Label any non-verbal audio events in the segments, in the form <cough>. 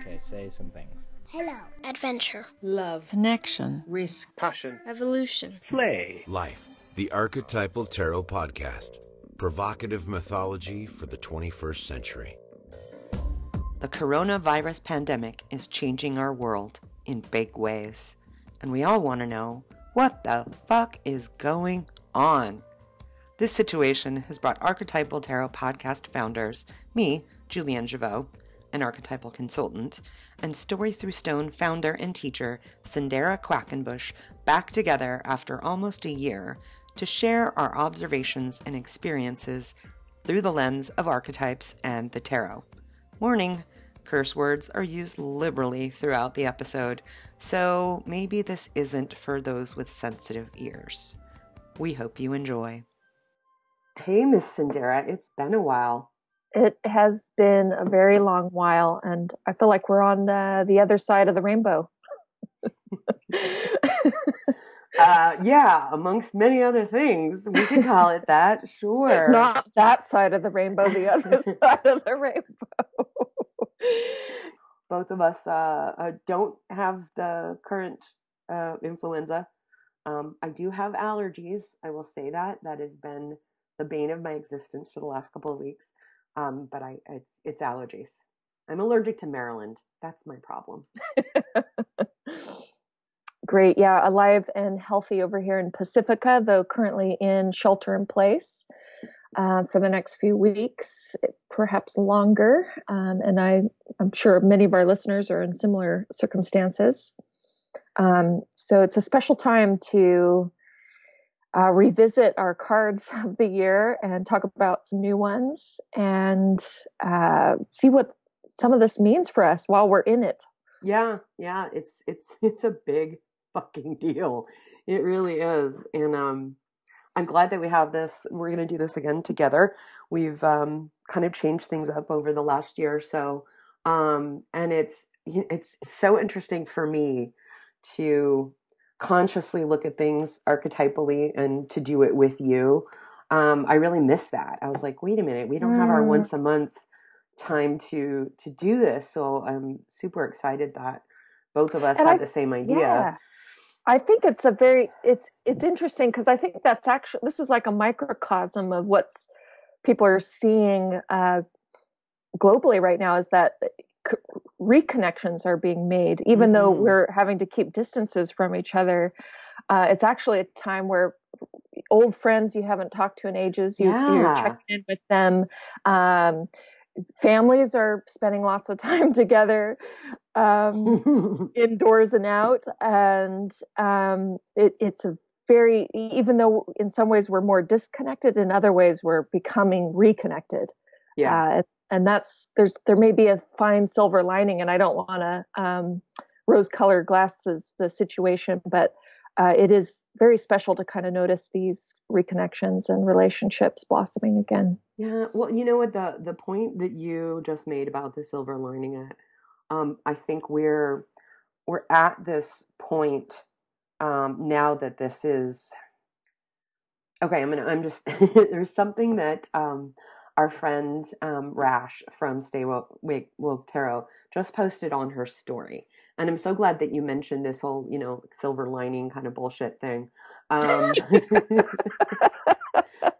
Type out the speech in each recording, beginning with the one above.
Okay, say some things. Hello. Adventure. Love. Connection. Risk. Passion. Evolution. Play. Life, the Archetypal Tarot Podcast. Provocative mythology for the 21st century. The coronavirus pandemic is changing our world in big ways. And we all want to know what the fuck is going on? This situation has brought Archetypal Tarot podcast founders, me, Julienne Javot, an archetypal consultant, and Story Through Stone founder and teacher, Cyndera Quackenbush, back together after almost a year to share our observations and experiences through the lens of archetypes and the tarot. Warning curse words are used liberally throughout the episode, so maybe this isn't for those with sensitive ears. We hope you enjoy. Hey, Miss Cyndera, it's been a while. It has been a very long while, and I feel like we're on uh, the other side of the rainbow. <laughs> uh, yeah, amongst many other things, we could call it that. <laughs> Sure, not that side of the rainbow, the other <laughs> side of the rainbow. Both of us uh, uh, don't have the current uh, influenza. Um, I do have allergies. I will say that that has been the bane of my existence for the last couple of weeks. Um, but I, it's it's allergies. I'm allergic to Maryland. That's my problem. <laughs> Great. Yeah, alive and healthy over here in Pacifica, though currently in shelter in place uh, for the next few weeks, perhaps longer. Um, and I, I'm sure many of our listeners are in similar circumstances. Um, so it's a special time to uh, revisit our cards <laughs> of the year and talk about some new ones and uh, see what some of this means for us while we're in it. Yeah, yeah, it's it's <laughs> it's a big fucking deal. It really is. And um I'm glad that we have this. We're going to do this again together. We've um kind of changed things up over the last year or so. Um and it's it's so interesting for me to consciously look at things archetypally and to do it with you. Um, I really miss that. I was like, wait a minute, we don't mm. have our mm. once a month time to to do this. So I'm super excited that both of us and had I, the same idea. Yeah. I think it's a very it's it's interesting because I think that's actually this is like a microcosm of what's people are seeing uh, globally right now is that reconnections are being made even mm-hmm. though we're having to keep distances from each other. Uh, it's actually a time where old friends you haven't talked to in ages you, are checking in with them. Um, families are spending lots of <laughs> time together um, <laughs> indoors and out and um, it, it's a very even though in some ways we're more disconnected in other ways we're becoming reconnected yeah uh, and that's there's there may be a fine silver lining and i don't want to um, rose colored glasses the situation but uh, it is very special to kind of notice these reconnections and relationships blossoming again. Yeah, well, you know what the the point that you just made about the silver lining at, um, I think we're we're at this point um, now that this is okay. I'm gonna I'm just <laughs> there's something that um, our friend um, Rash from Stay Woke, Woke Tarot just posted on her story and I'm so glad that you mentioned this whole, you know, silver lining kind of bullshit thing. Um, <laughs>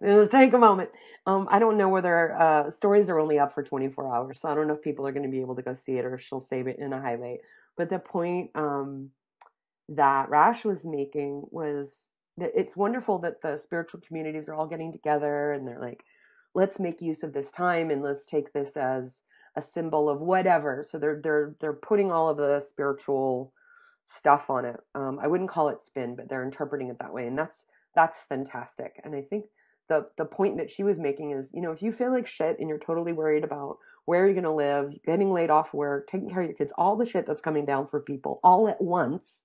let's take a moment. Um, I don't know whether uh, stories are only up for 24 hours, so I don't know if people are going to be able to go see it or she'll save it in a highlight. But the point um, that Rash was making was that it's wonderful that the spiritual communities are all getting together and they're like, let's make use of this time and let's take this as a symbol of whatever. So they're they're they're putting all of the spiritual stuff on it. Um, I wouldn't call it spin, but they're interpreting it that way, and that's that's fantastic. And I think the the point that she was making is, you know, if you feel like shit and you're totally worried about where you're going to live, getting laid off work, taking care of your kids, all the shit that's coming down for people all at once,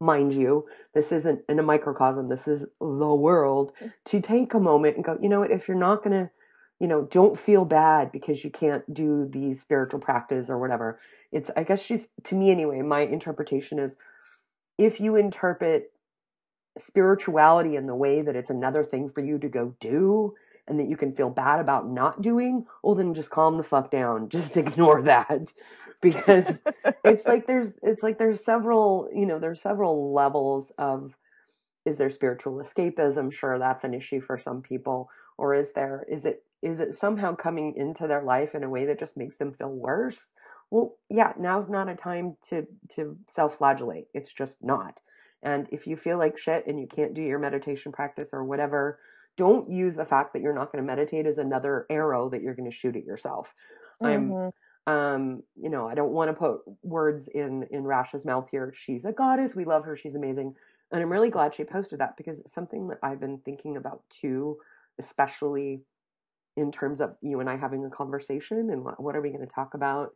mind you, this isn't in a microcosm. This is the world. Mm. To take a moment and go, you know what? If you're not going to you know, don't feel bad because you can't do these spiritual practice or whatever. It's, I guess she's, to me anyway, my interpretation is if you interpret spirituality in the way that it's another thing for you to go do and that you can feel bad about not doing, well, then just calm the fuck down. <laughs> Just ignore that because it's like there's it's like there's several you know there's several levels of is there spiritual escapism sure that's an issue for some people or is there is it is it somehow coming into their life in a way that just makes them feel worse? Well yeah now's not a time to to self-flagellate. It's just not. And if you feel like shit and you can't do your meditation practice or whatever don't use the fact that you're not going to meditate as another arrow that you're going to shoot at yourself. Mm-hmm. i'm um you know i don't want to put words in in rash's mouth here. She's a goddess. We love her. She's amazing. And i'm really glad she posted that because it's something that i've been thinking about too especially in terms of you and i having a conversation and what, what are we going to talk about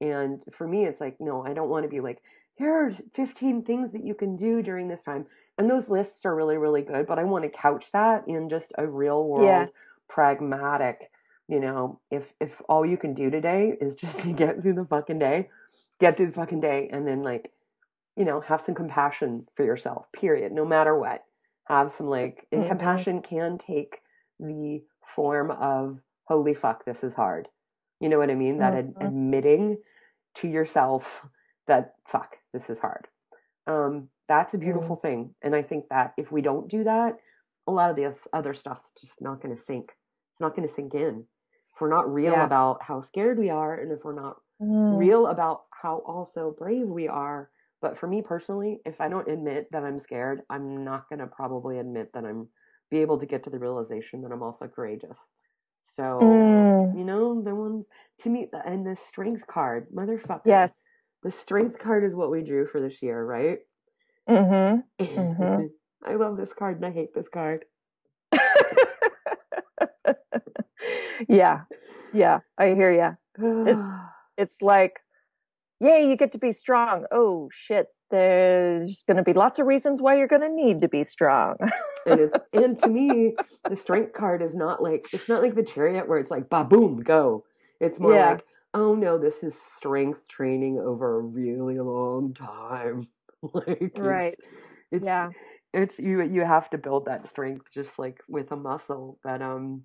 and for me it's like no i don't want to be like here are 15 things that you can do during this time and those lists are really really good but i want to couch that in just a real world yeah. pragmatic you know if if all you can do today is just <laughs> to get through the fucking day get through the fucking day and then like you know have some compassion for yourself period no matter what have some like and mm-hmm. compassion can take the form of holy fuck this is hard you know what i mean that mm-hmm. ad- admitting to yourself that fuck this is hard um that's a beautiful mm-hmm. thing and i think that if we don't do that a lot of the other stuff's just not going to sink it's not going to sink in if we're not real yeah. about how scared we are and if we're not mm. real about how also brave we are but for me personally if i don't admit that i'm scared i'm not going to probably admit that i'm be able to get to the realization that i'm also courageous. So mm. you know the ones to me and the strength card motherfucker. Yes. The strength card is what we drew for this year right? Mm-hmm. <laughs> mm-hmm. i love this card and i hate this card. <laughs> Yeah. Yeah. I hear you it's <sighs> it's like yay you get to be strong. Oh shit there's going to be lots of reasons why you're going to need to be strong. <laughs> And it's <laughs> and to me the strength card is not like it's not like the chariot where it's like ba boom go. It's more yeah. like oh no this is strength training over a really long time. <laughs> Like right. it's, it's yeah. it's you you have to build that strength just like with a muscle. But um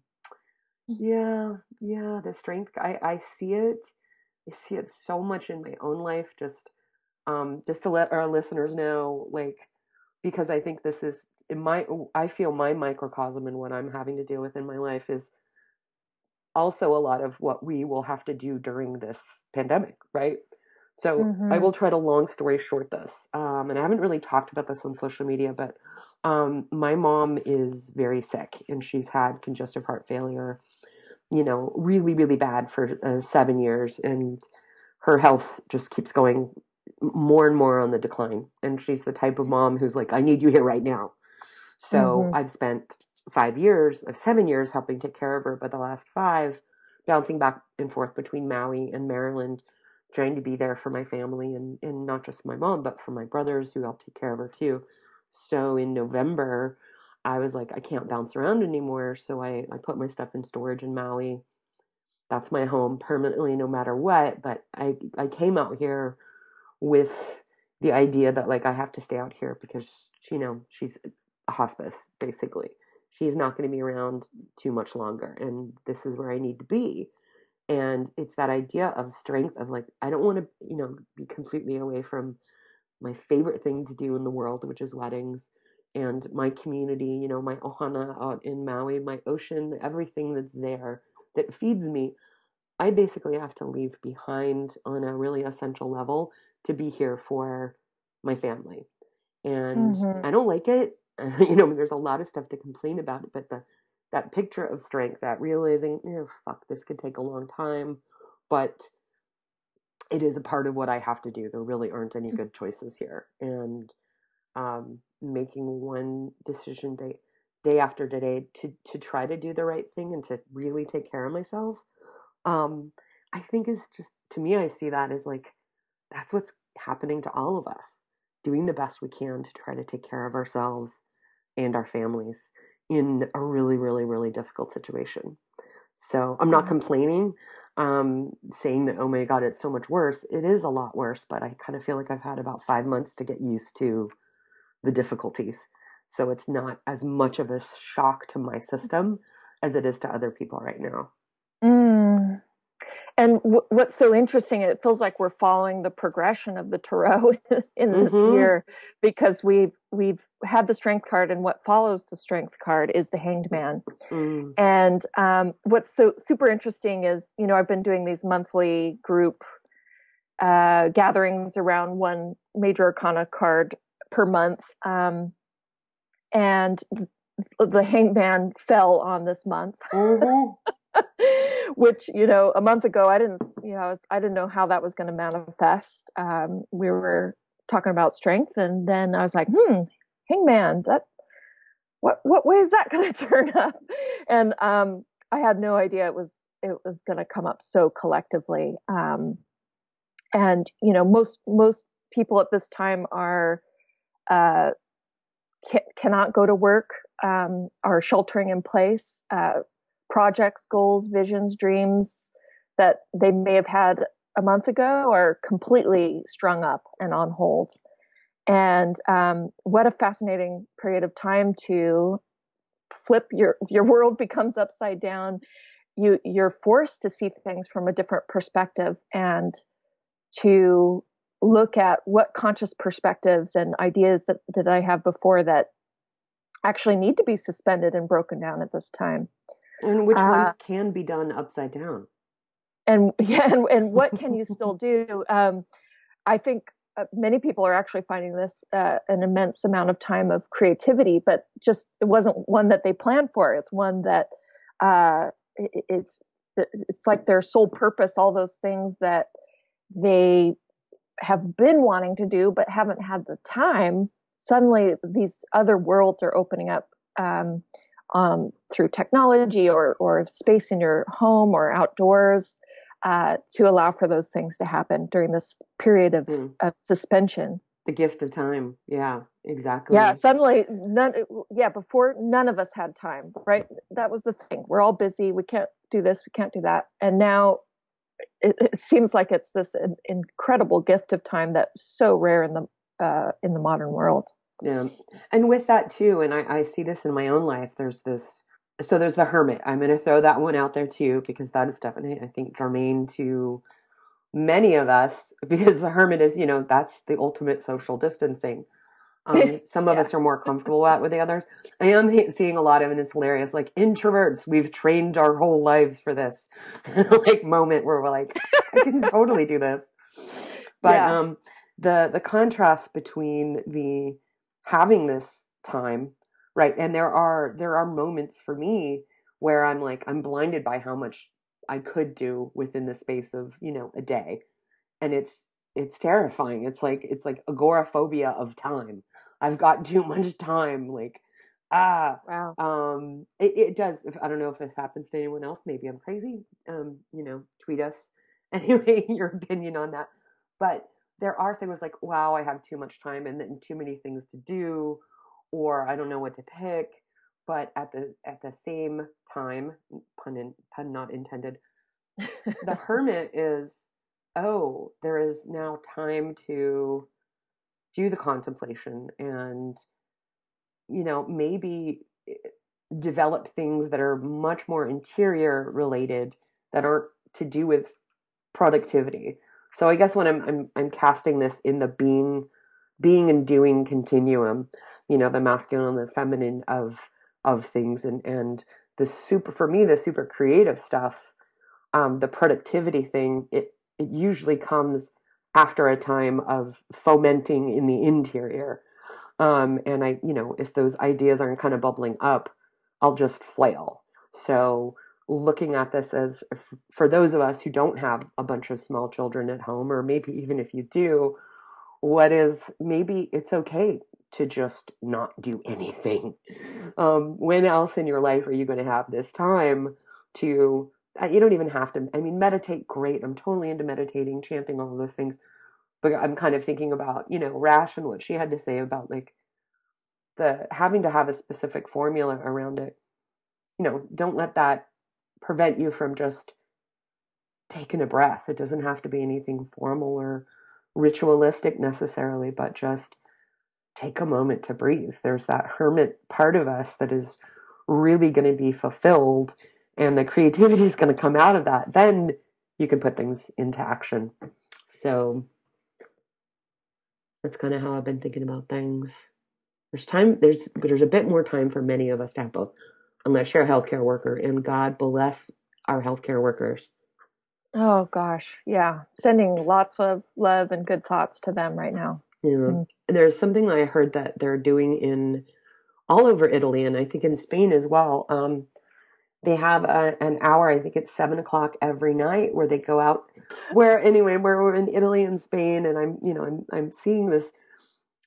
yeah, yeah, the strength I I see it. I see it so much in my own life just um just to let our listeners know like because I think this is in my I feel my microcosm and what I'm having to deal with in my life is also a lot of what we will have to do during this pandemic, right? So mm-hmm. I will try to long story short this. Um, and I haven't really talked about this on social media, but um, my mom is very sick and she's had congestive heart failure you know, really, really bad for uh, seven years, and her health just keeps going more and more on the decline. And she's the type of mom who's like, I need you here right now. So mm-hmm. I've spent five years, of seven years helping take care of her, but the last five bouncing back and forth between Maui and Maryland, trying to be there for my family and, and not just my mom, but for my brothers who help take care of her too. So in November, I was like, I can't bounce around anymore. So I, I put my stuff in storage in Maui. That's my home permanently, no matter what. But I, I came out here with the idea that like I have to stay out here because, you know, she's a hospice, basically. She's not going to be around too much longer. And this is where I need to be. And it's that idea of strength of like, I don't want to, you know, be completely away from my favorite thing to do in the world, which is weddings and my community, you know, my ohana out in Maui, my ocean, everything that's there that feeds me, I basically have to leave behind on a really essential level to be here for my family. And mm-hmm. I don't like it. <laughs> you know, there's a lot of stuff to complain about, but the that picture of strength, that realizing, know, fuck, this could take a long time, but it is a part of what I have to do. There really aren't any mm. good choices here. And um, making one decision day day after day to to try to do the right thing and to really take care of myself um i think is just to me i see that as like that's what's happening to all of us doing the best we can to try to take care of ourselves and our families in a really really really difficult situation so i'm not complaining um saying that oh my god it's so much worse it is a lot worse but i kind of feel like i've had about 5 months to get used to the difficulties. So it's not as much of a shock to my system as it is to other people right now. Mm. And w- what's so interesting, it feels like we're following the progression of the tarot <laughs> in this mm-hmm. year because we've we've had the strength card, and what follows the strength card is the Hanged Man. Mm. And um, what's so super interesting is, you know, I've been doing these monthly group uh, gatherings around one major arcana card per month, um, and the Hanged Man fell on this month. Mm-hmm. <laughs> <laughs> which you know a month ago i didn't you know i, was, I didn't know how that was going to manifest. Um, we were talking about strength and then i was like hmm hangman that what what way is that going <laughs> to turn up? And um, i had no idea it was it was going to come up so collectively. Um, and you know most most people at this time are uh, cannot go to work um, are sheltering in place uh, projects, goals, visions, dreams that they may have had a month ago are completely strung up and on hold. And um, what a fascinating period of time to flip your your world becomes upside down. You you're forced to see things from a different perspective and to look at what conscious perspectives and ideas that did I have before that actually need to be suspended and broken down at this time. And which uh, ones can be done upside down? And <laughs> yeah, and, and what can you still <laughs> do? Um, I think uh, many people are actually finding this uh, an immense amount of time of creativity, but just it wasn't one that they planned for. It's one that uh, it, it's it's like their sole purpose. All those things that they have been wanting to do but haven't had the time. Suddenly, these other worlds are opening up. Um, um, through technology or, or space in your home or outdoors uh, to allow for those things to happen during this period of, mm. of suspension. The gift of time. Yeah, exactly. Yeah, suddenly, none, yeah, before none of us had time, right? That was the thing. We're all busy. We can't do this, we can't do that. And now it, it seems like it's this incredible gift of time that's so rare in the uh, in the modern world. Yeah. And with that too, and I, I see this in my own life, there's this so there's the hermit. I'm gonna throw that one out there too, because that is definitely I think germane to many of us, <laughs> because the hermit is, you know, that's the ultimate social distancing. Um, <laughs> some of yeah. us are more comfortable at with the others. I am seeing a lot of, and it's hilarious. Like introverts, we've trained our whole lives for this <laughs> like moment where we're like, I can totally do this. But yeah. um, the the contrast between the having this time right? And there are there are moments for me where i'm like i'm blinded by how much i could do within the space of you know a day. And it's it's terrifying. It's like it's like agoraphobia of time. I've got <laughs> too much time like ah wow. um it, it does if, i don't know if this happens to anyone else maybe i'm crazy um you know tweet us. <laughs> Anyway your opinion on that. But there are things like, wow, I have too much time and then too many things to do, or I don't know what to pick. But at the at the same time, pun in, pun not intended, the <laughs> hermit is oh, there is now time to do the contemplation and you know maybe eh, develop things that are much more interior related that aren't to do with productivity so I guess when I'm I'm I'm casting this in the being being and doing continuum, you know, the masculine and the feminine of of things and and the super for me the super creative stuff, um, the productivity thing, it it usually comes after a time of fomenting in the interior. Um, and I, you know, if those ideas aren't kind of bubbling up, I'll just flail. So looking at this as for those of us who don't have a bunch of small children at home, or maybe even if you do, what is maybe it's okay to just not do anything. <laughs> Um, when else in your life are you going to have this time to? Uh, you don't even have to. I mean, meditate, great. I'm totally into meditating, chanting, all those things. But I'm kind of thinking about, you know, Rash and what she had to say about like the having to have a specific formula around it. You know, don't let that prevent you from just taking a breath. It doesn't have to be anything formal or ritualistic necessarily, but just take a moment to breathe. There's that hermit part of us that is really going to be fulfilled and the creativity is going to come out of that, then you can put things into action. So that's kind of how I've been thinking about things. There's time, there's, there's a bit more time for many of us to have both, unless you're a healthcare worker, and God bless our healthcare workers. Oh gosh, yeah. Sending lots of love and good thoughts to them right now. Yeah. Mm. There's something I heard that they're doing in all over Italy, and I think in Spain as well. Um, they have a, an hour, I think it's seven o'clock every night, where they go out. Where anyway, where we're in Italy and Spain, and I'm you know I'm I'm seeing this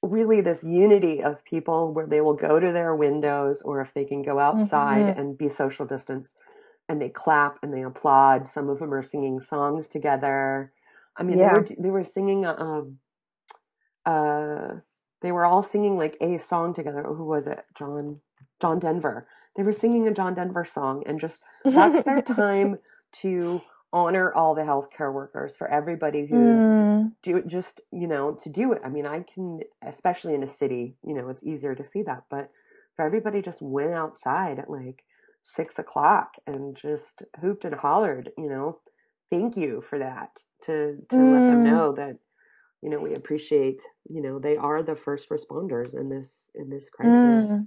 really this unity of people where they will go to their windows or if they can go outside mm-hmm. and be social distance and they clap and they applaud. Some of them are singing songs together. I mean yeah. they were they were singing um uh they were all singing like a song together. Who was it? John john denver. They were singing a john denver song and just that's their <laughs> time to honor all the healthcare workers for everybody who's mm. do just you know to do it i mean i can especially in a city you know it's easier to see that but for everybody just went outside at like six o'clock and just hooped and hollered you know thank you for that to to mm. let them mm. know that you know we appreciate you know they are the first responders in this in this crisis mm.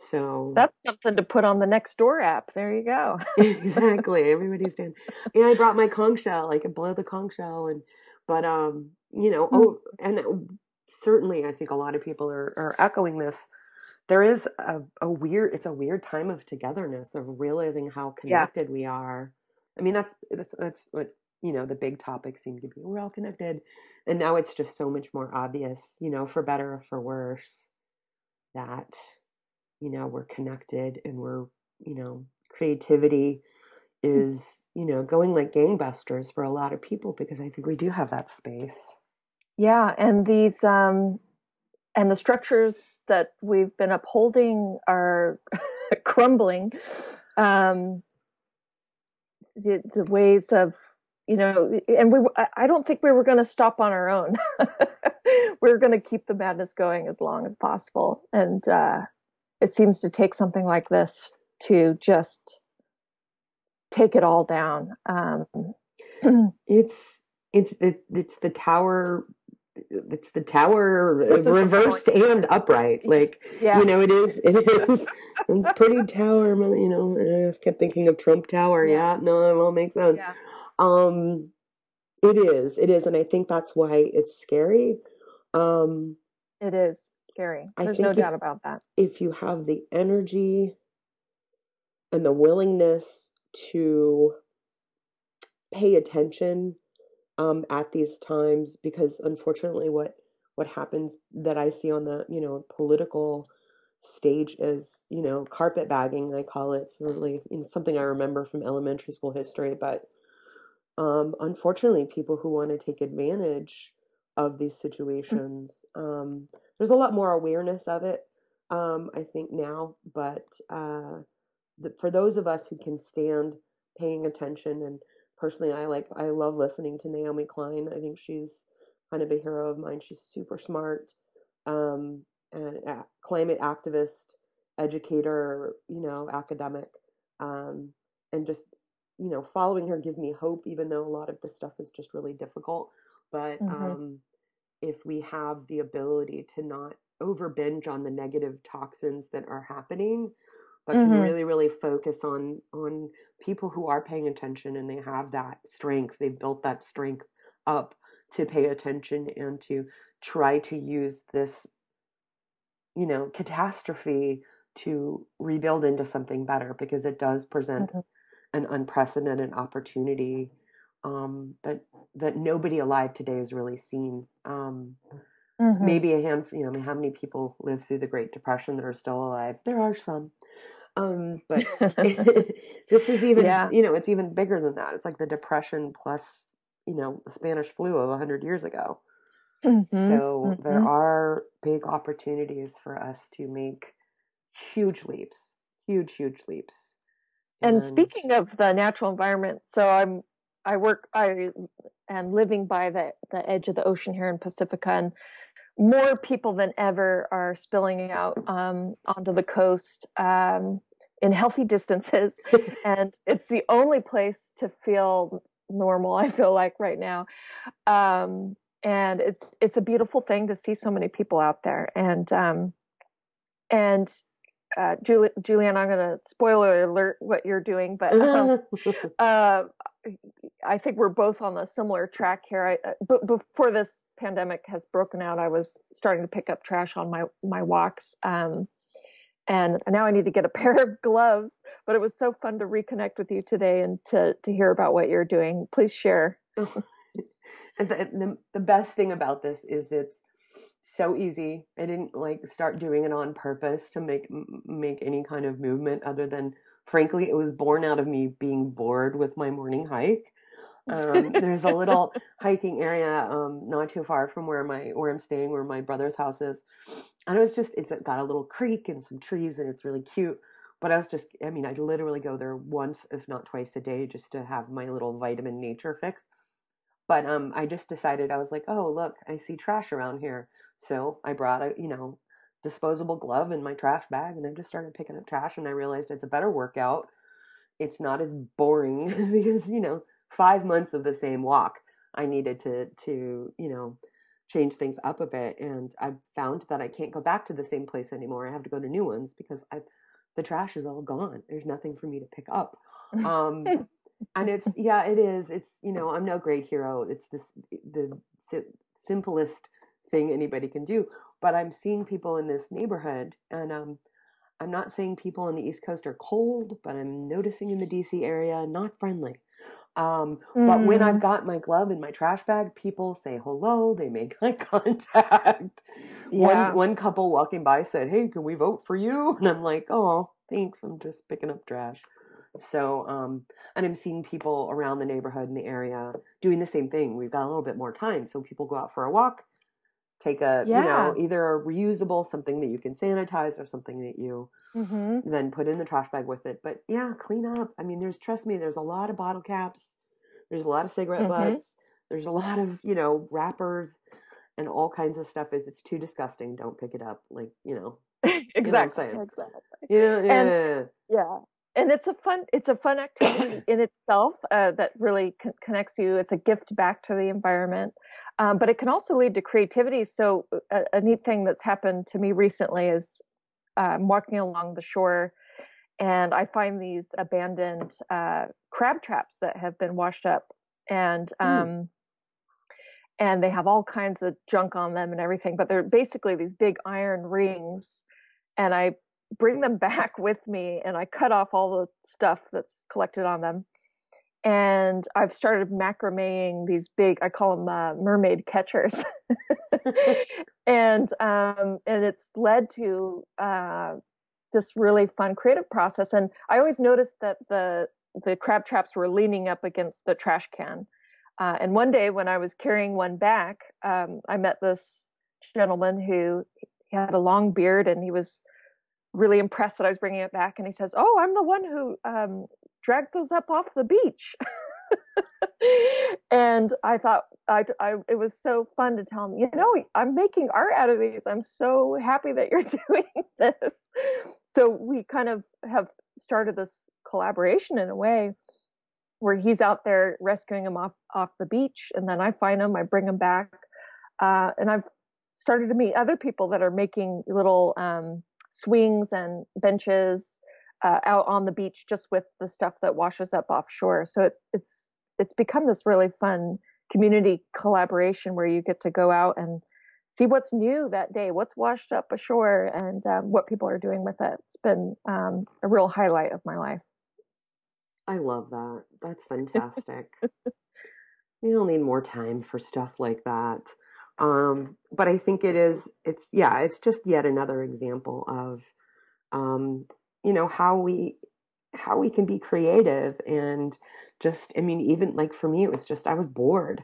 So that's something to put on the Nextdoor app. There you go. <laughs> exactly. Everybody's doing. And I brought my conch shell. I could blow the conch shell, and but um, you know, mm. oh, and certainly, I think a lot of people are are echoing this. There is a, a weird. It's a weird time of togetherness of realizing how connected yeah. we are. I mean, that's that's that's what you know the big topics seem to be. We're all connected, and now it's just so much more obvious. You know, for better or for worse, that you know we're connected and we're you know creativity is you know going like gangbusters for a lot of people because i think we do have that space. Yeah and these um and the structures that we've been upholding are <laughs> crumbling. Um the, the ways of you know and we i don't think we were going to stop on our own. <laughs> We are going to keep the madness going as long as possible. And uh it seems to take something like this to just take it all down. Um, <clears throat> it's it's it, it's the tower it's the tower reversed and upright. Like yeah. you know it is it <laughs> is it's pretty tower you know i just kept thinking of trump tower. Yeah, yeah no it all makes sense. Yeah. um it is it is and i think that's why it's scary. Um it is scary. There's no if, doubt about that. If you have the energy and the willingness to pay attention um, at these times, because unfortunately, what what happens that I see on the you know political stage is you know carpetbagging. I call it. It's really you know, something I remember from elementary school history, but um, unfortunately, people who want to take advantage of these mm. situations. Um, there's a lot more awareness of it, um, I think now, but uh, the, for those of us who can stand paying attention, and personally, I like I love listening to Naomi Klein. I think she's kind of a hero of mine. She's super smart, um, and uh, climate activist, educator, you know, academic, um, and just you know, following her gives me hope, even though a lot of this stuff is just really difficult. But mm-hmm. um, if we have the ability to not over binge on the negative toxins that are happening but mm-hmm. can really really focus on on people who are paying attention and they have that strength they've built that strength up to pay attention and to try to use this you know catastrophe to rebuild into something better because it does present mm-hmm. an unprecedented opportunity um, that that nobody alive today has really seen. Um, mm-hmm. Maybe a handful. You know, how many people lived through the Great Depression that are still alive? There are some, um, but <laughs> <laughs> this is even. Yeah. You know, it's even bigger than that. It's like the Depression plus, you know, the Spanish flu of hundred years ago. Mm-hmm. So mm-hmm. there are big opportunities for us to make huge leaps, huge, huge leaps. And, and speaking of the natural environment, so I'm I work I am living by the the edge of the ocean here in Pacifica, and more people than ever are spilling out um, onto the coast. Um, in healthy distances, <laughs> and it's the only place to feel normal. I feel like right now, um, and it's it's a beautiful thing to see so many people out there, and um, and uh, Julie, Julienne, I'm going to spoiler alert what you're doing, but um, <laughs> uh, I think we're both on a similar track here. I, uh, but before this pandemic has broken out, I was starting to pick up trash on my my walks, um, and now I need to get a <laughs> pair of gloves. But it was so fun to reconnect with you today and to to hear about what you're doing. Please share. <laughs> and the, the the best thing about this is it's so easy. I didn't like start doing it on purpose to make make any kind of movement other than frankly it was born out of me being bored with my morning hike. Um, <laughs> there's a little hiking area um, not too far from where my where I'm staying, where my brother's house is, and it was just it's got a little creek and some trees, and it's really cute. But I was just, I mean, I literally go there once, if not twice a day, just to have my little vitamin nature fix. But um, I just decided I was like, oh look, I see trash around here. So I brought a, you know, disposable glove in my trash bag and I just started picking up trash and I realized it's a better workout. It's not as boring <laughs> because, you know, 5 months of the same walk, I needed to to, you know, change things up a bit and I found that I can't go back to the same place anymore. I have to go to new ones because I the trash is all gone. There's nothing for me to pick up. Um and it's <laughs> yeah, it is. It's, you know, I'm no great hero. It's this the simplest thing anybody can do. But I'm seeing people in this neighborhood, and um, I'm not saying people on the East Coast are cold, but I'm noticing in the DC area not friendly. Um, mm. But when I've mm. got my glove in my trash bag, people say hello. They make <laughs> eye contact. Yeah. One one couple walking by said, "Hey, can we vote for you?" And I'm like, "Oh, thanks. I'm just picking up trash." So, um, and I'm seeing people around the neighborhood in the area doing the same thing. We've got a little bit more time, so people go out for a walk, take a yeah. you know either a reusable something that you can sanitize or something that you mm-hmm. then put in the trash bag with it. But yeah clean up. I mean there's trust me there's a lot of bottle caps. There's a lot of cigarette mm-hmm. butts. There's a lot of you know wrappers and all kinds of stuff. If it's too disgusting don't pick it up. Like you know exactly you know <laughs> exactly yeah yeah, and, yeah and it's a fun it's a fun activity <coughs> in itself uh, that really con- connects you it's a gift back to the environment um, but it can also lead to creativity. So uh, a, a, neat thing that's happened to me recently is uh, I'm walking along the shore and I find these abandoned uh, crab traps that have been washed up and hmm. um, mm. and they have all kinds of junk on them and everything, but they're basically these big iron rings. And I bring them back with me and I cut off all the stuff that's collected on them and I've started macrameing these big, I call them uh, mermaid catchers, <laughs> and um, and it's led to uh, this really fun creative process. And I always noticed that the the crab traps were leaning up against the trash can. Uh, and one day when I was carrying one back, um, I met this gentleman who he had a long beard and he was really impressed that I was bringing it back. And he says, "Oh, I'm the one who um, dragged those up off the beach. <laughs> and I thought I, I, it was so fun to tell him, you know, I'm making art out of these. I'm so happy that you're <laughs> doing this. So we kind of have started this collaboration in a way where he's out there rescuing them off off the beach, and then I find them, I bring them back, uh, and I've started to meet other people that are making little um, swings and benches uh, out on the beach just with the stuff that washes up offshore. So it, it's it's become this really fun community collaboration where you get to go out and see what's new that day, what's washed up ashore, and um, what people are doing with it. It's been um, a real highlight of my life. I love that. That's fantastic. <laughs> we don't need more time for stuff like that. Um, but I think it is. It's yeah. It's just yet another example of um, you know how we how we can be creative and just i mean even like for me it was just i was bored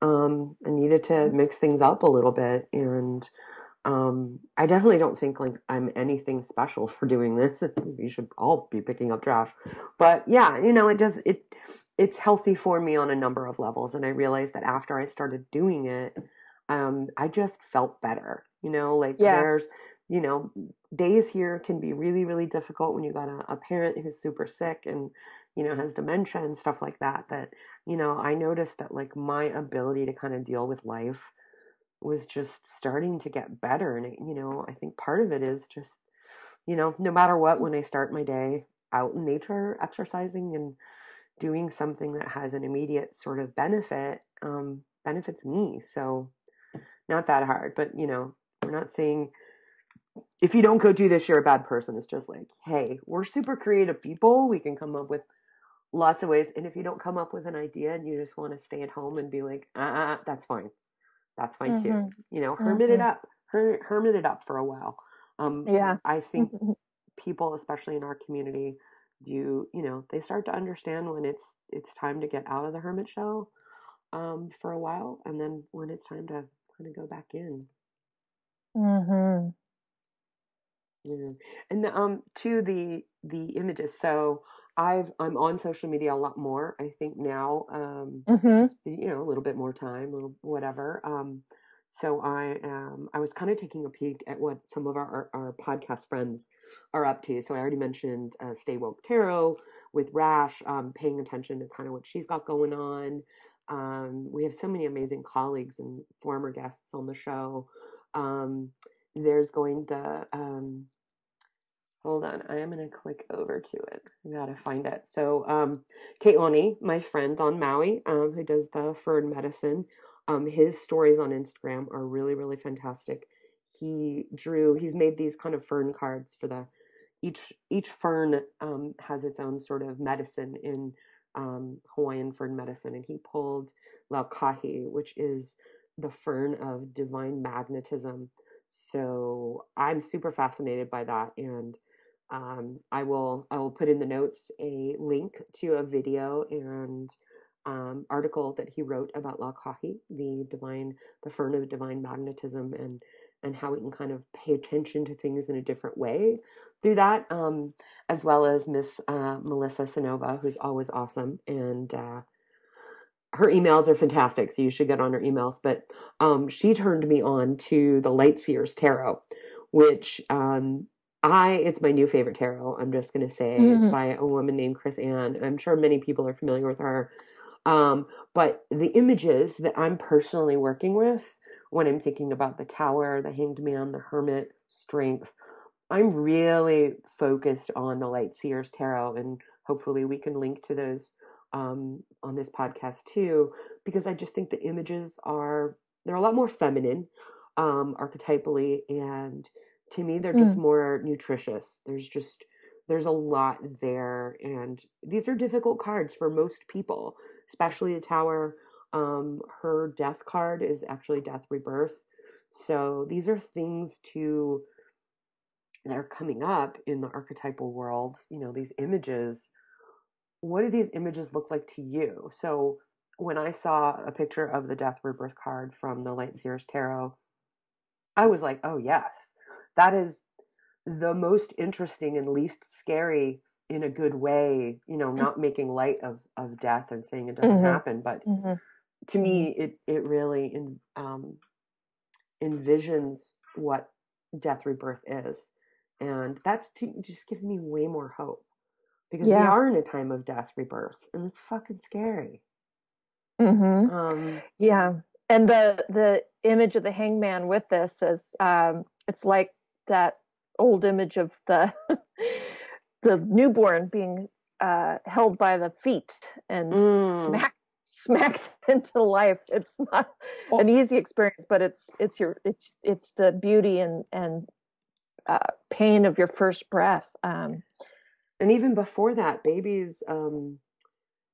um i needed to mix things up a little bit and um i definitely don't think like i'm anything special for doing this <laughs> we should all be picking up trash but yeah you know it does it it's healthy for me on a number of levels and i realized that after i started doing it um i just felt better you know like yeah. there's you know, days here can be really, really difficult when you got a, a parent who's super sick and, you know, has dementia and stuff like that. That, you know, I noticed that like my ability to kind of deal with life was just starting to get better. And, it, you know, I think part of it is just, you know, no matter what, when I start my day out in nature, exercising and doing something that has an immediate sort of benefit, um, benefits me. So, not that hard, but, you know, we're not saying if you don't go do this, you're a bad person. It's just like, hey, we're super creative people. We can come up with lots of ways. And if you don't come up with an idea and you just want to stay at home and be like, ah, uh, that's fine. That's fine mm-hmm. too. You know, hermit mm-hmm. it up, her, hermit it up for a while. Um, yeah. I think <laughs> people, especially in our community, do you know they start to understand when it's it's time to get out of the hermit shell um, for a while, and then when it's time to kind of go back in. Hmm. Yeah. And um to the the images. So I've I'm on social media a lot more. I think now um mm-hmm. you know a little bit more time, little whatever. Um so I am I was kind of taking a peek at what some of our our, podcast friends are up to. So I already mentioned uh, Stay Woke Tarot with Rash, um, paying attention to kind of what she's got going on. Um, we have so many amazing colleagues and former guests on the show. Um, there's going the um, hold on i am going to click over to it. I gotta find it. So um my friend on maui um, who does the fern medicine um, his stories on instagram are really really fantastic. He drew he's made these kind of fern cards for the each each fern um, has its own sort of medicine in um, hawaiian fern medicine and he pulled laukahi which is the fern of divine magnetism. So I'm super fascinated by that, and um, I will I will put in the notes a link to a video and um, article that he wrote about Laukahi, the divine, the fern of divine magnetism, and and how we can kind of pay attention to things in a different way through that, um, as well as Miss uh, Melissa Sanova, who's always awesome, and uh, her emails are fantastic, so you should get on her emails. But um, she turned me on to the Light Seers Tarot, which um, I it's my new favorite tarot. I'm just gonna say mm-hmm. it's by a woman named Chris-Anne. I'm sure many people are familiar with her. Um, but the images that I'm personally working with when I'm thinking about the Tower, the Hanged Man, the Hermit, Strength, I'm really focused on the Light Seers Tarot, and hopefully we can link to those um, on this podcast too, because I just think the images are they're a lot more feminine, um, archetypally, and to me they're just mm. more nutritious. There's just there's a lot there, and these are difficult cards for most people, especially the Tower. Um, her death card is actually death rebirth, so these are things to that are coming up in the archetypal world. You know, these images what do these images look like to you? So when I saw a picture of the death rebirth card from the Light Seers Tarot, I was like, oh, yes, that is the most interesting and least scary in a good way, you know, not making light of, of death and saying it doesn't mm-hmm. happen. But mm-hmm. To me, mm-hmm. it, it really in, um, envisions what death rebirth is. And that's to, just gives me way more hope because yeah. we are in a time of death rebirth and it's fucking scary mm-hmm. um, yeah and the the image of the hangman with this is um, it's like that old image of the <laughs> the newborn being uh, held by the feet and mm. smacked smacked <laughs> into life. It's not well, an easy experience but it's it's your it's it's the beauty and and uh, pain of your first breath. Um, and even before that babies um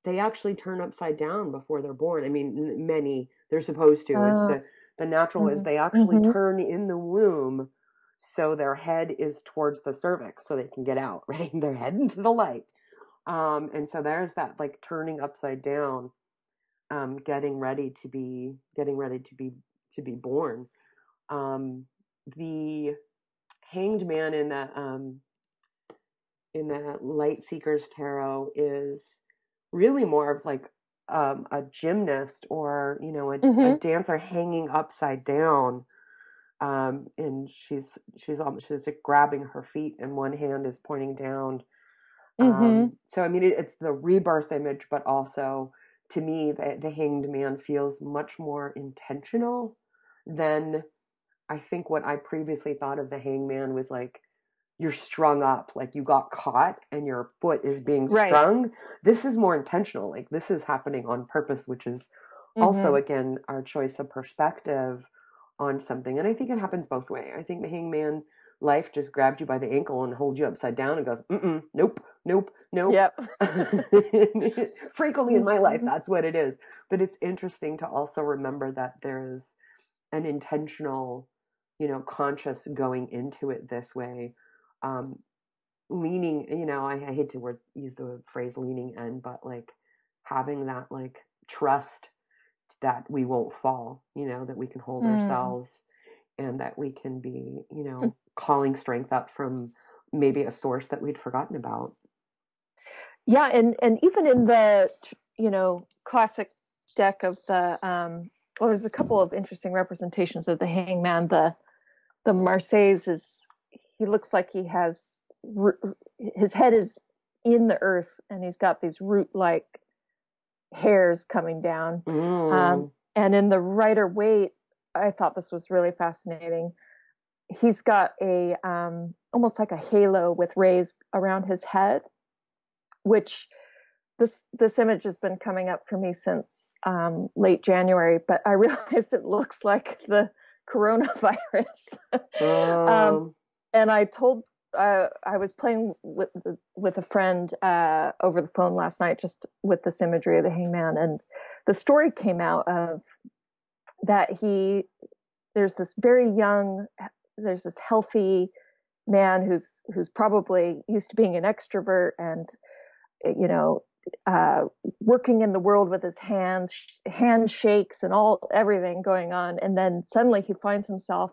they actually turn upside down before they're born. I mean many they're supposed to. Uh, it's the the natural mm-hmm. is they actually mm-hmm. turn in the womb so their head is towards the cervix so they can get out <laughs> right? They're heading to the light. Um and so there's that like turning upside down um getting ready to be getting ready to be to be born um the hanged man in the um in the light seers tarot is really more of like um, a gymnast or you know a, mm-hmm. a, dancer hanging upside down um, and she's she's almost she's like grabbing her feet, and one hand is pointing down. Mm-hmm. Um, so I mean, it, it's the rebirth image, but also to me, the, the hanged man feels much more intentional than I think what I previously thought of the hangman was like you're strung up, like you got caught and your foot is being Right. strung. This is more intentional. Like this is happening on purpose, which is also mm-hmm. again our choice of perspective on something. And I think it happens both way. I think the hangman life just grabbed you by the ankle and holds you upside down and goes, Mm-mm, nope, nope, nope. Yep. <laughs> Frequently in my life, that's what it is. But it's interesting to also remember that there's an intentional, you know, conscious going into it this way. Um, leaning, you know, I, I hate to word, use the phrase leaning in, but like having that like trust that we won't fall, you know, that we can hold Mm. ourselves and that we can be, you know, calling strength up from maybe a source that we'd forgotten about. Yeah, and and even in the you know classic deck of the um, well, there's a couple of interesting representations of the hangman. The the Marseilles is he looks like he has his head is in the earth and he's got these root like hairs coming down. Mm. Um, and in the Rider Waite I thought this was really fascinating. He's got a um, almost like a halo with rays around his head, which this this image has been coming up for me since um, late January. But I <laughs> realize it looks like the coronavirus. <laughs> um, Um, and I told uh, I was playing with the, with a friend uh, over the phone last night, just with this imagery of the hangman, and the story came out of that he there's this very young there's this healthy man who's who's probably used to being an extrovert and you know uh, working in the world with his hands handshakes and all everything going on and then suddenly he finds himself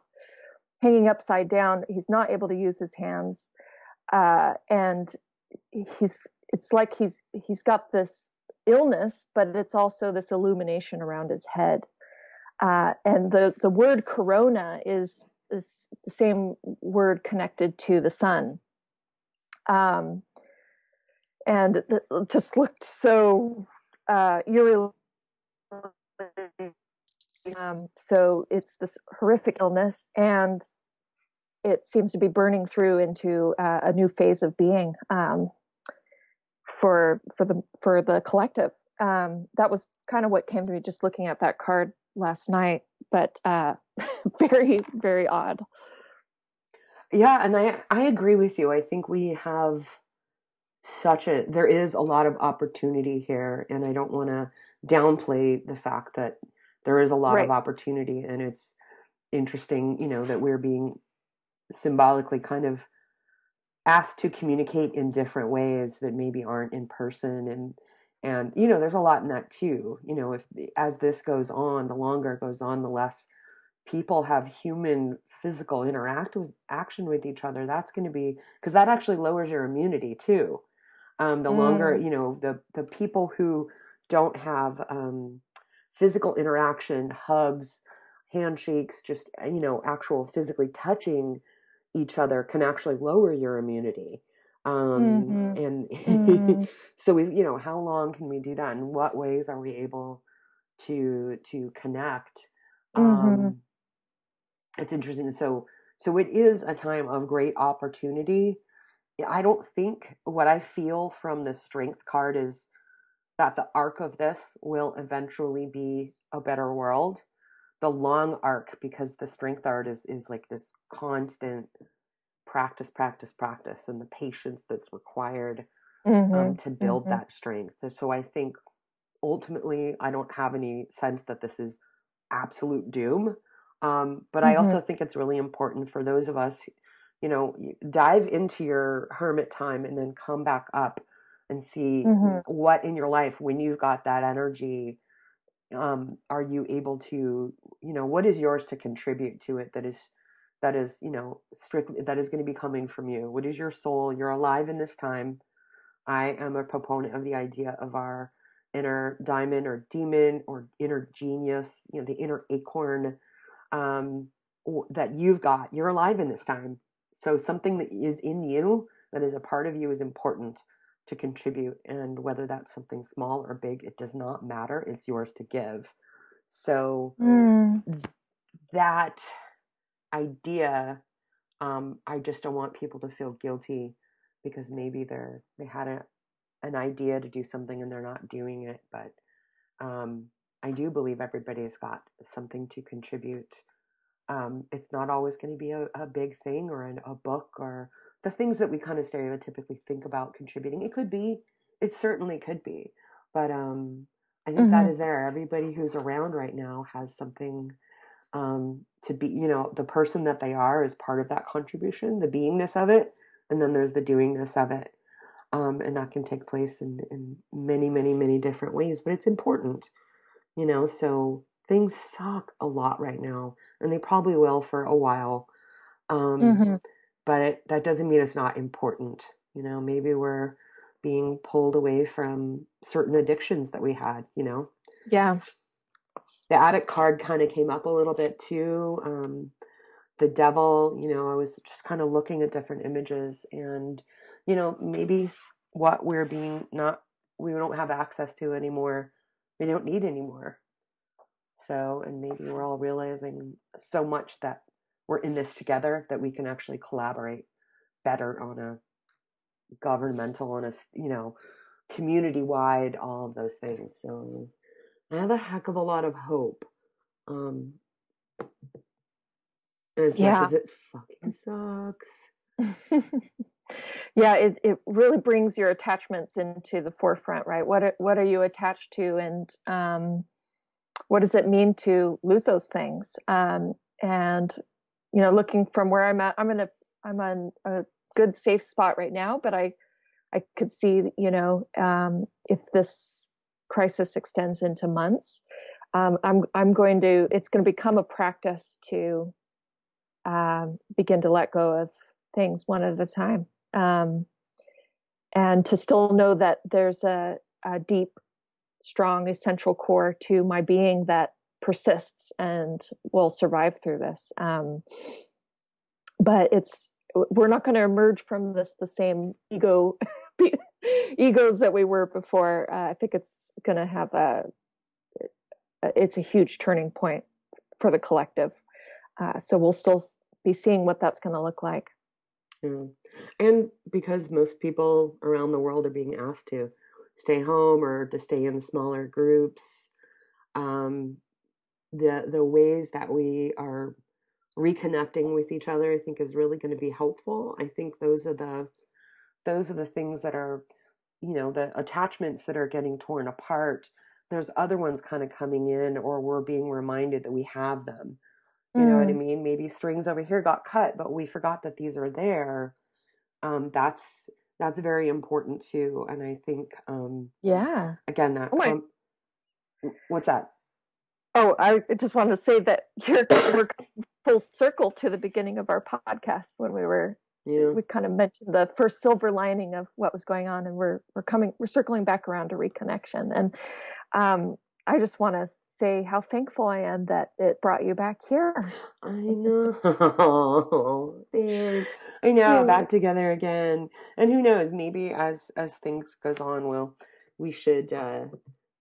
hanging upside down. He's not able to use his hands, uh, and he's it's like he's he's got this illness, but it's also this illumination around his head. Uh, and the the word corona is is the same word connected to the sun. Um, and just looked so uh, eerily um, so it's this horrific illness, and it seems to be burning through into uh, a new phase of being um, for for the for the collective. Um, that was kind of what came to me just looking at that card last night, but uh, <laughs> very very odd. Yeah, and I I agree with you. I think we have such a there is a lot of opportunity here, and I don't want to downplay the fact that there is a lot Right. of opportunity, and it's interesting, you know, that we're being symbolically kind of asked to communicate in different ways that maybe aren't in person and and you know there's a lot in that too. You know if as this goes on the longer it goes on the less people have human physical interact with action with each other. That's going to be because that actually lowers your immunity too um, the longer you know the the people who don't have um, physical interaction hugs handshakes just uh, you know actual physically touching each other can actually lower your immunity um Mhm. and Mhm. <laughs> so we you know how long can we do that And what ways are we able to to connect um Mhm. it's interesting so so it is a time of great opportunity i don't think what i feel from the strength card is that the arc of this will eventually be a better world the long arc because the strength art is is like this constant practice practice practice and the patience that's required um, Mhm. to build Mhm. that strength And so i think ultimately i don't have any sense that this is absolute doom um, but i Mhm. also think it's really important for those of us you know dive into your hermit time and then come back up and see Mhm. what in your life when you've got that energy um, are you able to you know what is yours to contribute to it that is that is you know strictly that is going to be coming from you what is your soul you're alive in this time i am a proponent of the idea of our inner daimon or demon or inner genius you know the inner acorn um, that you've got. You're alive in this time. So something that is in you that is a part of you is important to contribute. And whether that's something small or big, it does not matter. It's yours to give. So mm. that idea, um, I just don't want people to feel guilty because maybe they're they had a an idea to do something and they're not doing it. But um, I do believe everybody's got something to contribute. Um, it's not always going to be a, a, big thing or an, a book or the things that we kind of stereotypically think about contributing. It could be, it certainly could be, but um, I think mm-hmm. that is there. Everybody who's around right now has something um, to be. You know, the person that they are is part of that contribution, the beingness of it, and then there's the doingness of it. Um, and that can take place in, in many, many, many different ways, but it's important you know so things suck a lot right now and they probably will for a while um, mm-hmm. but it, that doesn't mean it's not important you know maybe we're being pulled away from certain addictions that we had you know yeah the addict card kind of came up a little bit too um, the devil you know i was just kind of looking at different images and you know maybe what we're being not we don't have access to anymore we don't need anymore. So, and maybe we're all realizing so much that we're in this together that we can actually collaborate better on a governmental, on a, you know, community wide, all of those things. So I have a heck of a lot of hope. Um, as yeah. much as it fucking sucks. <laughs> yeah it, it really brings your attachments into the forefront right what are, what are you attached to and um, what does it mean to lose those things? Um, and you know looking from where i'm at i'm in a i'm on a good safe spot right now but i i could see you know um, if this crisis extends into months um, i'm i'm going to it's going to become a practice to um, begin to let go of things one at a time. Um, and to still know that there's a, a, deep, strong, essential core to my being that persists and will survive through this. Um, but it's we're not going to emerge from this the same ego <laughs> egos that we were before. Uh, I think it's going to have a it's a huge turning point for the collective. Uh, so we'll still be seeing what that's going to look like. Yeah. And because most people around the world are being asked to stay home or to stay in smaller groups, um, the the ways that we are reconnecting with each other, I think, is really going to be helpful. I think those are the those are the things that are, you know, the attachments that are getting torn apart. There's other ones kind of coming in, or we're being reminded that we have them. You mm. know what I mm. mean? Maybe strings over here got cut, but we forgot that these are there. Um, that's that's very important too. And I think, um, yeah, again, that oh com- what's that? Oh, I just wanted to say that <laughs> here we're full circle to the beginning of our podcast when we were yeah. we kind of mentioned the first silver lining of what was going on, and we're we're coming we're circling back around to reconnection. And um, I just want to say how thankful I am that it brought you back here. <gasps> I <laughs> know. <laughs> Thanks. I know. Back together again. And who knows, maybe as as things goes on, we'll we should uh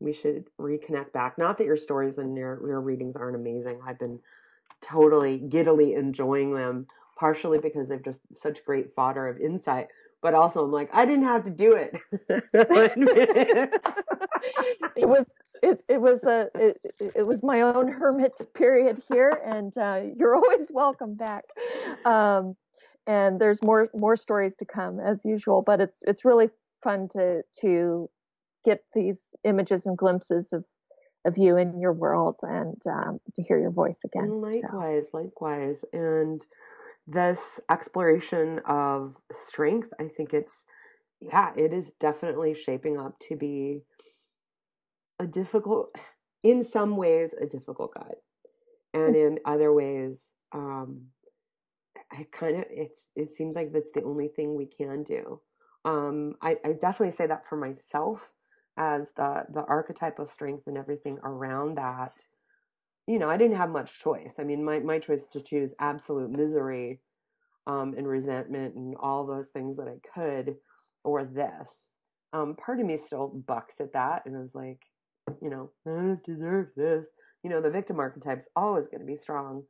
we should reconnect back. Not that your stories and your, your readings aren't amazing. I've been totally giddily enjoying them, partially because they've just such great fodder of insight, but also I'm like, I didn't have to do it. <laughs> it was it, it was a it, it was my own hermit period here, and uh, you're <laughs> always welcome back. Um, and there's more more stories to come as usual, but it's it's really fun to to get these images and glimpses of of you and your world and um, to hear your voice again. Likewise, so. likewise, and this exploration of strength, I think it's, yeah, it is definitely shaping up to be a difficult, in some ways, a difficult guide. And in other ways, um, I kind of, it's, it seems like that's the only thing we can do. Um, I, I definitely say that for myself as the, the archetype of strength and everything around that you know, I didn't have much choice. I mean, my, my choice to choose absolute misery um, and resentment and all those things that I could, or this. Um, part of me still bucks at that and I was like, you know, I don't deserve this. You know, the victim archetype's always going to be strong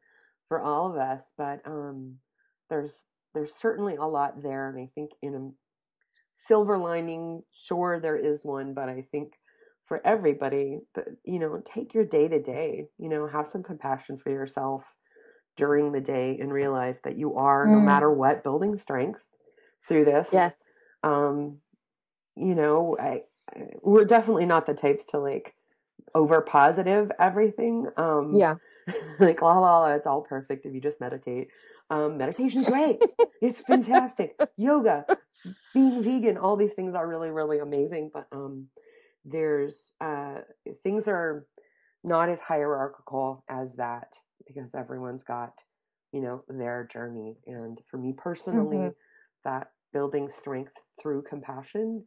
for all of us, but um, there's there's certainly a lot there, and I think in a silver lining, sure there is one, but I think for everybody, but you know, take your day to day, you know, have some compassion for yourself during the day and realize that you are, mm. no matter what, building strength through this. Yes. Um, you know, I, we're definitely not the types to like over positive everything. Um, yeah. <laughs> like, la, la, la, it's all perfect if you just meditate. Um, meditation's great. <laughs> it's fantastic. Yoga, being vegan, all these things are really, really amazing. But um, there's uh, things are not as hierarchical as that because everyone's got, you know, their journey. And for me personally, mm-hmm. that building strength through compassion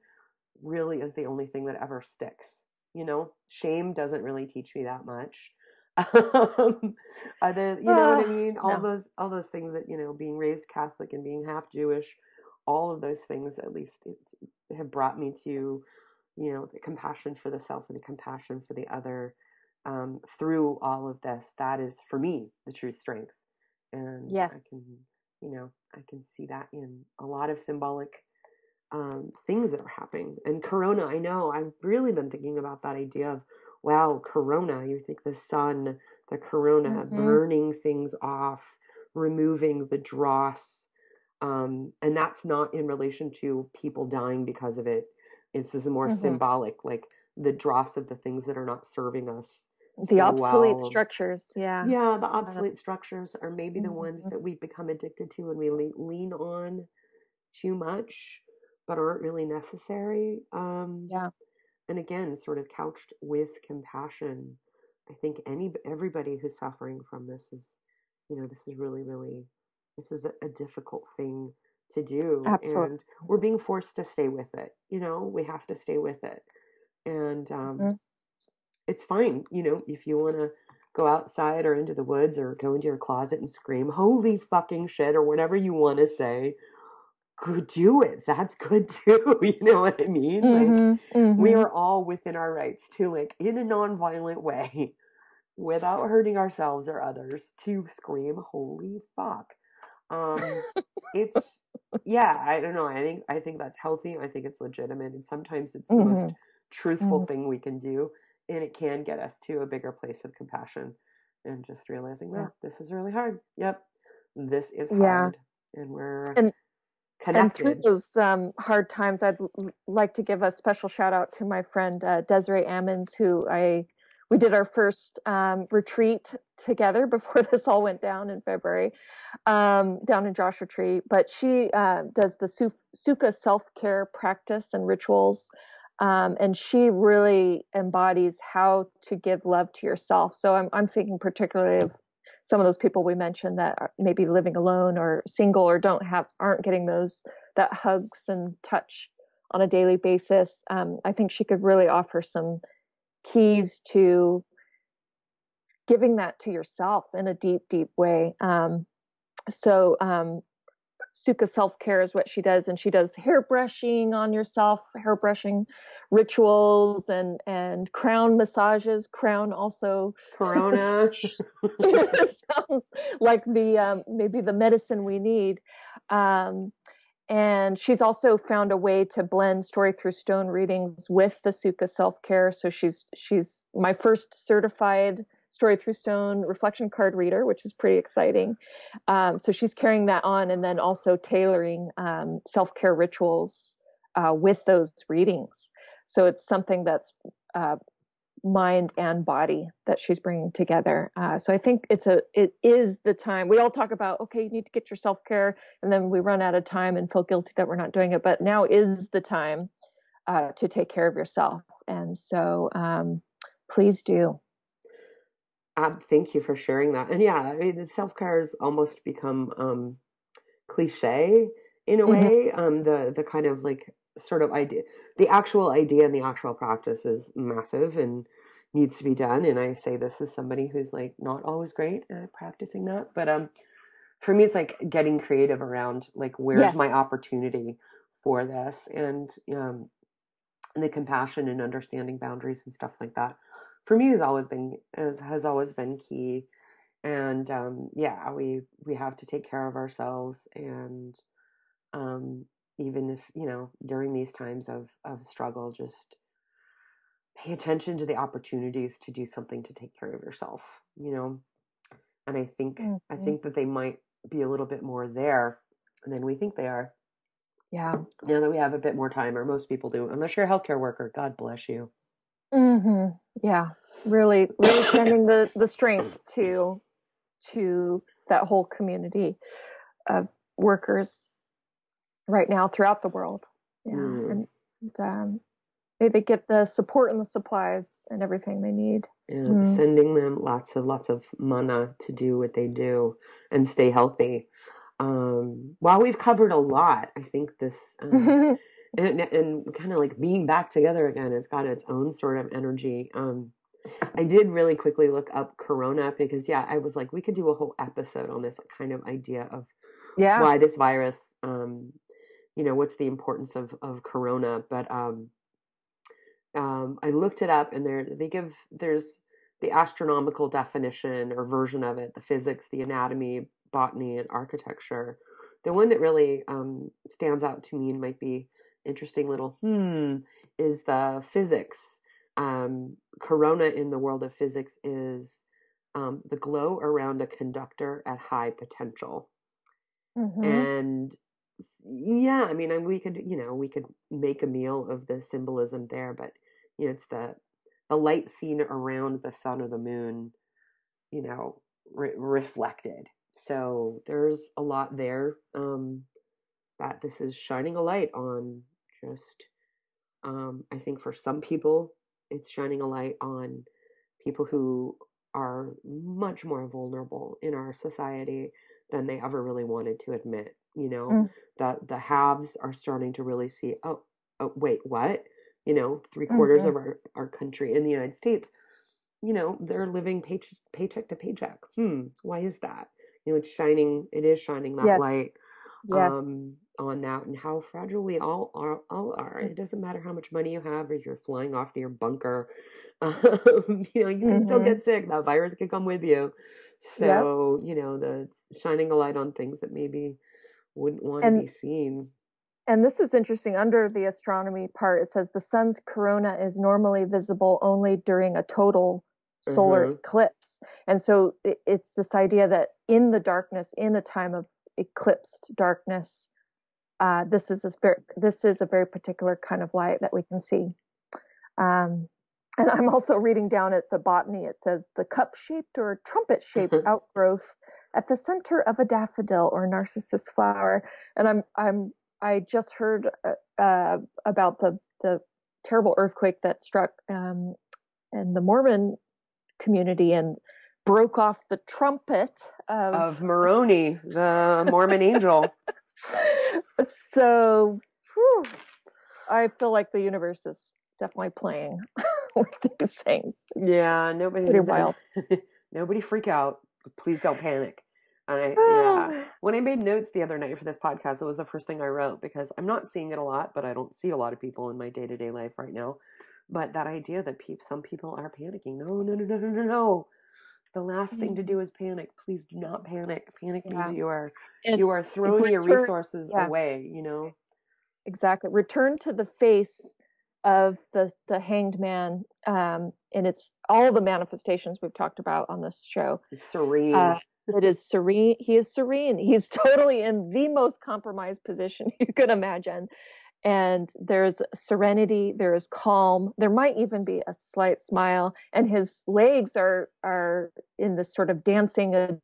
really is the only thing that ever sticks. You know, shame doesn't really teach me that much <laughs> um, other you know what i mean all no. those all those things that you know being raised catholic and being half jewish all of those things at least have brought me to you know the compassion for the self and the compassion for the other um, through all of this that is for me the true strength and yes i can you know i can see that in a lot of symbolic um, things that are happening and corona i know i've really been thinking about that idea of wow, corona, you think the sun, the corona, mm-hmm. burning things off, removing the dross. Um, and that's not in relation to people dying because of it. It's is more mm-hmm. symbolic, like the dross of the things that are not serving us. The so obsolete well. structures, yeah. Yeah, the obsolete uh, structures are maybe the mm-hmm. ones that we become addicted to and we lean on too much, but aren't really necessary. Um, yeah and again sort of couched with compassion i think any everybody who's suffering from this is you know this is really really this is a, a difficult thing to do Absolutely. and we're being forced to stay with it you know we have to stay with it and um, mm-hmm. it's fine you know if you want to go outside or into the woods or go into your closet and scream holy fucking shit or whatever you want to say good do it that's good <laughs> too you know what i mean mm-hmm, like mm-hmm. we are all within our rights to like in a non-violent way <laughs> without hurting ourselves or others to scream holy fuck um it's yeah i don't know i think i think that's healthy i think it's legitimate and sometimes it's the mm-hmm. most truthful mm-hmm. thing we can do and it can get us to a bigger place of compassion and just realizing that yeah. this is really hard yep this is hard yeah. and we're and connected. And through those um, hard times, I'd l- like to give a special shout out to my friend uh, Desiree Ammons, who I we did our first um, retreat together <laughs> before this all went down in February, um, down in Joshua Tree. But she uh, does the su- Sukha self care practice and rituals. Um, and she really embodies how to give love to yourself. So I'm, I'm thinking particularly of some of those people we mentioned that are maybe living alone or single or don't have aren't getting those that hugs and touch on a daily basis um, i think she could really offer some keys to giving that to yourself in a deep deep way um, so um, Sukha self care is what she does, and she does hair brushing on yourself, hair brushing rituals, and and crown massages. Crown also Corona <laughs> sounds like the um, maybe the medicine we need. Um, and she's also found a way to blend story through stone readings with the Sukha self care. So she's she's my first certified Story Through Stone reflection card reader, which is pretty exciting. Um, so she's carrying that on and then also tailoring um, self care rituals uh, with those readings. So it's something that's uh, mind and body that she's bringing together. Uh, so I think it's a it is the time. We all talk about okay, you need to get your self care, and then we run out of time and feel guilty that we're not doing it. But now is the time uh, to take care of yourself, and so um, please do. Um, thank you for sharing that. And yeah, I mean, self care has almost become um, cliche in a mm-hmm. way. Um, the the kind of like sort of idea, the actual idea and the actual practice is massive, and needs to be done. And I say this as somebody who's like not always great at practicing that, but um, for me, it's like getting creative around like where's yes. my opportunity for this, and um, and the compassion and understanding boundaries and stuff like that. For me, has always been has, has always been key, and um, yeah, we we have to take care of ourselves, and um, even if you know during these times of of struggle, just pay attention to the opportunities to do something to take care of yourself. You know, and I think mm-hmm. I think that they might be a little bit more there than we think they are. Yeah. Now that we have a bit more time, or most people do, unless you're a healthcare worker, God bless you. Mm-hmm. Yeah. Really, really sending the, the strength to to that whole community of workers right now throughout the world. Yeah. Mm. And, and um, may they get the support and the supplies and everything they need. Yeah, mm. sending them lots of lots of mana to do what they do and stay healthy. Um, while we've covered a lot, I think this um, <laughs> and, and kind of like being back together again has got its own sort of energy. Um, I did really quickly look up Corona because yeah, I was like, we could do a whole episode on this kind of idea of yeah why this virus. Um, you know, what's the importance of of Corona? But um, um, I looked it up, and there they give there's the astronomical definition or version of it, the physics, the anatomy, botany, and architecture. The one that really um, stands out to me and might be interesting little hmm is the physics. Um, corona in the world of physics is um, the glow around a conductor at high potential. Mm-hmm. And yeah, I mean, we could, you know, we could make a meal of the symbolism there, but you know, it's the the light seen around the sun or the moon, you know, re- reflected. So there's a lot there um, that this is shining a light on. Just, um, I think for some people, it's shining a light on people who are much more vulnerable in our society than they ever really wanted to admit. You know, mm. that the haves are starting to really see, oh, oh, wait, what? you know, three quarters mm-hmm. of our, our country in the United States, you know, they're living paycheck, paycheck to paycheck. Hmm, why is that? You know, it's shining, it is shining that yes. light yes. Um, on that and how fragile we all are, all are. It doesn't matter how much money you have or if you're flying off to your bunker. <laughs> Um, you know, you can mm-hmm. still get sick. That virus can come with you. So, yep. you know, the shining a light on things that maybe wouldn't want and, to be seen. and this is interesting. Under the astronomy part it says the sun's corona is normally visible only during a total solar mm-hmm. eclipse. And so it's this idea that in the darkness in a time of eclipsed darkness uh, this is a very, this is a very particular kind of light that we can see. Um, and i'm also reading down at the botany. It says the cup shaped or trumpet shaped <laughs> outgrowth at the center of a daffodil or narcissus flower and i'm i'm I just heard uh, uh, about the the terrible earthquake that struck um, in the Mormon community and broke off the trumpet of, of Moroni, the Mormon <laughs> angel. So, whew, I feel like the universe is definitely playing <laughs> with these things. It's yeah, nobody. Wild. <laughs> nobody freak out. Please don't panic. And I, yeah, when I made notes the other night for this podcast, it was the first thing I wrote because I'm not seeing it a lot, but I don't see a lot of people in my day to day life right now. But that idea that pe- some people are panicking. No, no, no, no, no, no, no. The last thing to mm. do is panic. Please do not panic. Panic yeah. means you are it's, you are throwing your resources yeah. away. You know exactly. Return to the face of the the hanged man, um, and it's all the manifestations we've talked about on this show. serene. Uh, it is serene. He is serene. He's <laughs> totally in the most compromised position <laughs> you could imagine. And there's serenity, there is calm, there might even be a slight smile, and his legs are are in this sort of dancing a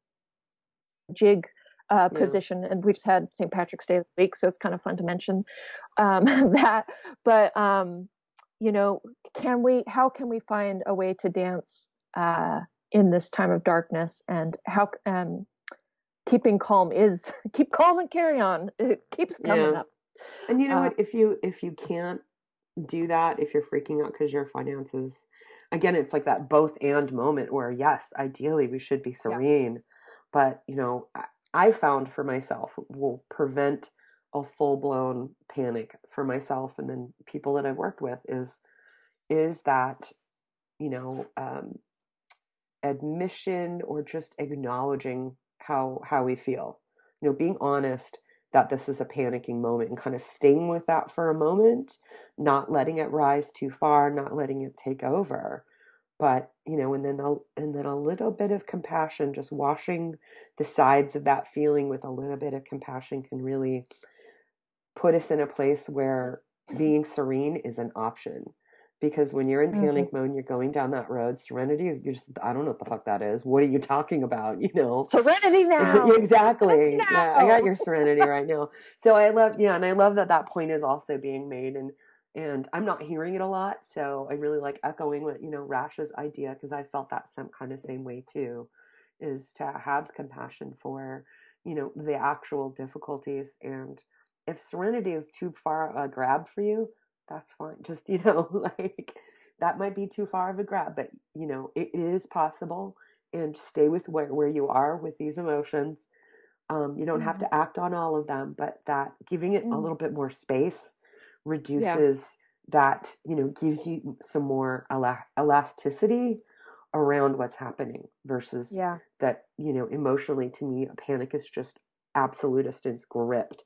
jig uh, yeah. position. And we just had St. Patrick's Day this week, so it's kind of fun to mention um, <laughs> that. But um, you know, can we? How can we find a way to dance uh, in this time of darkness and how um, keeping calm is <laughs> keep calm and carry on it keeps coming yeah. up and you know uh, what if you if you can't do that if you're freaking out because your finances again, it's like that both and moment where, yes, ideally we should be serene, yeah. but you know, I, found for myself will prevent a full blown panic for myself and then people that I've worked with is is that you know um, admission or just acknowledging how how we feel. You know being honest that this is a panicking moment and kind of staying with that for a moment not letting it rise too far not letting it take over. But you know and then a, and then a little bit of compassion just washing the sides of that feeling with a little bit of compassion can really put us in a place where being serene is an option because when you're in panic mm-hmm. mode you're going down that road serenity is you're just i don't know what the fuck that is. What are you talking about? <laughs> You know? Serenity <laughs> now. Exactly. Now. yeah i got your serenity right now. <laughs> So i love yeah and i love that that point is also being made and and i'm not hearing it a lot so i really like echoing what you know rash's idea because i felt that some kind of same way too is to have compassion for you know the actual difficulties and if serenity is too far a grab for you that's fine just <laughs> you know like that might be too far of a grab but you know it is possible and stay with where, where you are with these emotions um, you don't mm-hmm. have to act on all of them but that giving it mm-hmm. a little bit more space reduces yeah. that you know gives you some more elasticity around what's happening versus yeah. that you know emotionally to me a panic is just absolutist and gripped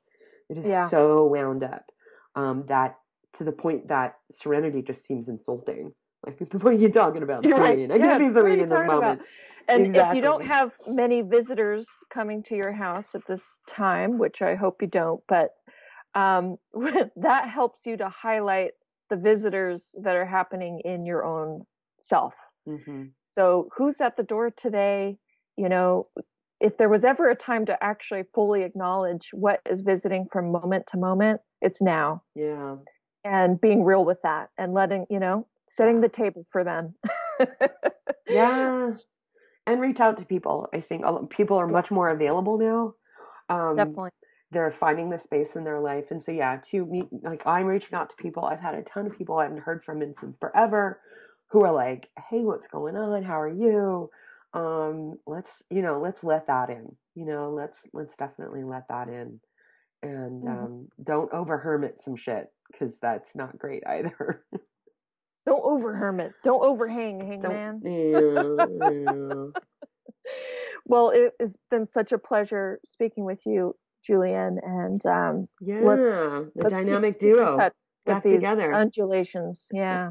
it is yeah. so wound up um, that to the point that serenity just seems insulting. Like, <laughs> what are you talking about, You're serene? Right. I can't be serene in this moment. About? And exactly. if you don't have many visitors coming to your house at this time, which I hope you don't, but um, <laughs> that helps you to highlight the visitors that are happening in your own self. Mm-hmm. So, who's at the door today? You know, if there was ever a time to actually fully acknowledge what is visiting from moment to moment, it's now. Yeah. And being real with that and letting, you know, setting the table for them. <laughs> yeah. And reach out to people. I think people are much more available now. Um, Definitely. They're finding the space in their life. And so, yeah, to me, like I'm reaching out to people. I've had a ton of people I haven't heard from in since forever who are like, hey, what's going on? How are you? um let's you know let's let that in you know let's let's definitely let that in and mm-hmm. um don't over hermit some shit because that's not great either <laughs> don't over hermit don't overhang hang man yeah, <laughs> yeah. well it has been such a pleasure speaking with you Julienne and um yeah let's, the let's dynamic keep, duo keep back together undulations yeah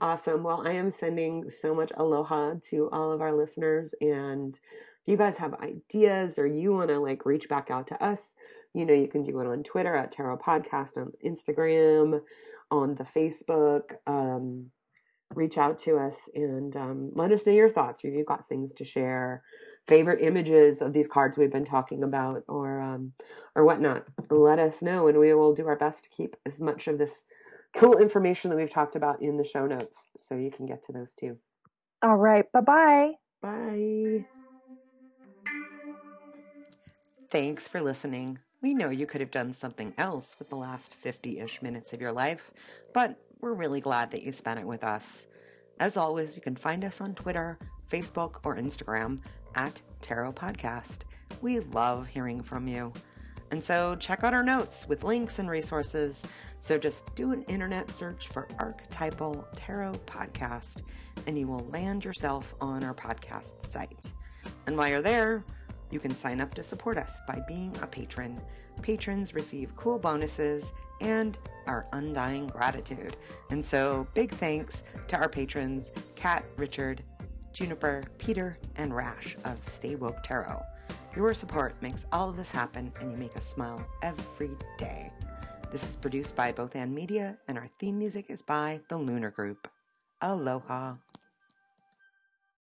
Awesome. Well, I am sending so much aloha to all of our listeners. And you guys have ideas or you want to like reach back out to us, you know, you can do it on Twitter at Tarot Podcast, on Instagram, on the Facebook. Um, reach out to us and um, let us know your thoughts or you've got things to share favorite images of these cards we've been talking about or um, or whatnot let us know and we will do our best to keep as much of this cool information that we've talked about in the show notes so you can get to those too. All right. Bye-bye. Bye. Thanks for listening. We know you could have done something else with the last 50 ish minutes of your life, but we're really glad that you spent it with us. As always, you can find us on Twitter, Facebook, or Instagram at Tarot Podcast. We love hearing from you. And so check out our notes with links and resources. So just do an internet search for Archetypal Tarot Podcast and you will land yourself on our podcast site. And while you're there, you can sign up to support us by being a patron. Patrons receive cool bonuses and our undying gratitude. And so, big thanks to our patrons Kat, Richard, Juniper, Peter, and Rash of Stay Woke Tarot. Your support makes all of this happen, and you make us smile every day. This is produced by Both and Media, and our theme music is by the Lunar Group. Aloha.